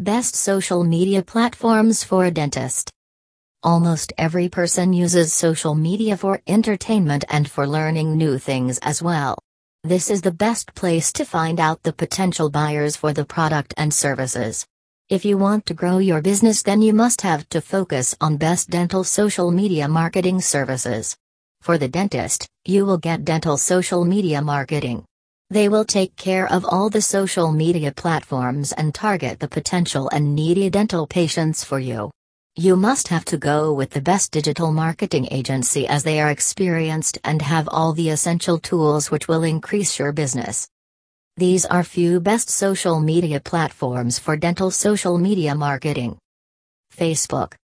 Best social media platforms for a dentist. Almost every person uses social media for entertainment and for learning new things as well. This is the best place to find out the potential buyers for the product and services. If you want to grow your business, then you must have to focus on best dental social media marketing services. For the dentist, you will get dental social media marketing. They will take care of all the social media platforms and target the potential and needy dental patients for you. You must have to go with the best digital marketing agency as they are experienced and have all the essential tools which will increase your business. These are few best social media platforms for dental social media marketing. Facebook.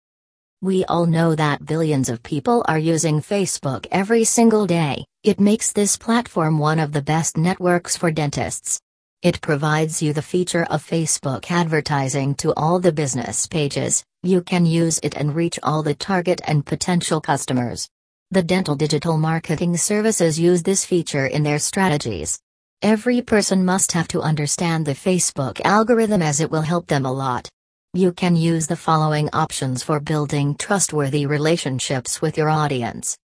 We all know that billions of people are using Facebook every single day. It makes this platform one of the best networks for dentists. It provides you the feature of Facebook advertising to all the business pages, you can use it and reach all the target and potential customers. The dental digital marketing services use this feature in their strategies. Every person must have to understand the Facebook algorithm as it will help them a lot. You can use the following options for building trustworthy relationships with your audience.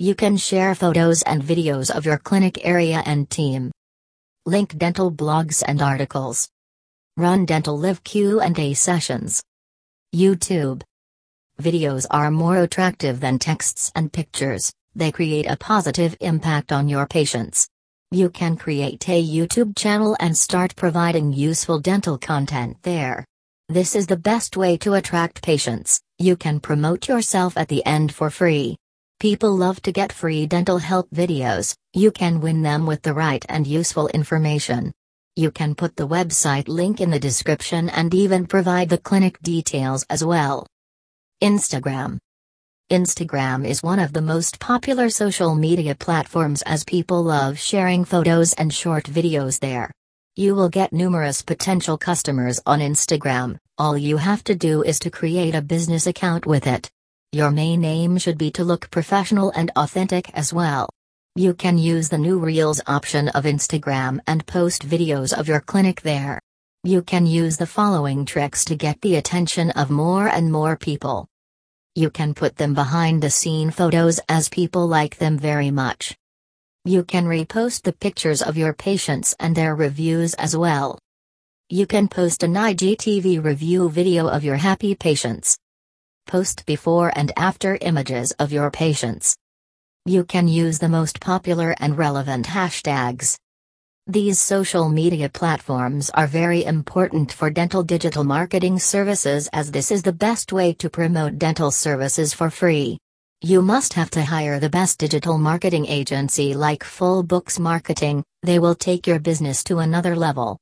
You can share photos and videos of your clinic area and team. Link dental blogs and articles. Run dental live Q&A sessions. YouTube. Videos are more attractive than texts and pictures. They create a positive impact on your patients. You can create a YouTube channel and start providing useful dental content there. This is the best way to attract patients. You can promote yourself at the end for free. People love to get free dental health videos, you can win them with the right and useful information. You can put the website link in the description and even provide the clinic details as well. Instagram Instagram is one of the most popular social media platforms as people love sharing photos and short videos there. You will get numerous potential customers on Instagram, all you have to do is to create a business account with it. Your main aim should be to look professional and authentic as well. You can use the new Reels option of Instagram and post videos of your clinic there. You can use the following tricks to get the attention of more and more people. You can put them behind the scene photos as people like them very much. You can repost the pictures of your patients and their reviews as well. You can post an IGTV review video of your happy patients. Post before and after images of your patients. You can use the most popular and relevant hashtags. These social media platforms are very important for dental digital marketing services as this is the best way to promote dental services for free. You must have to hire the best digital marketing agency like Full Books Marketing, they will take your business to another level.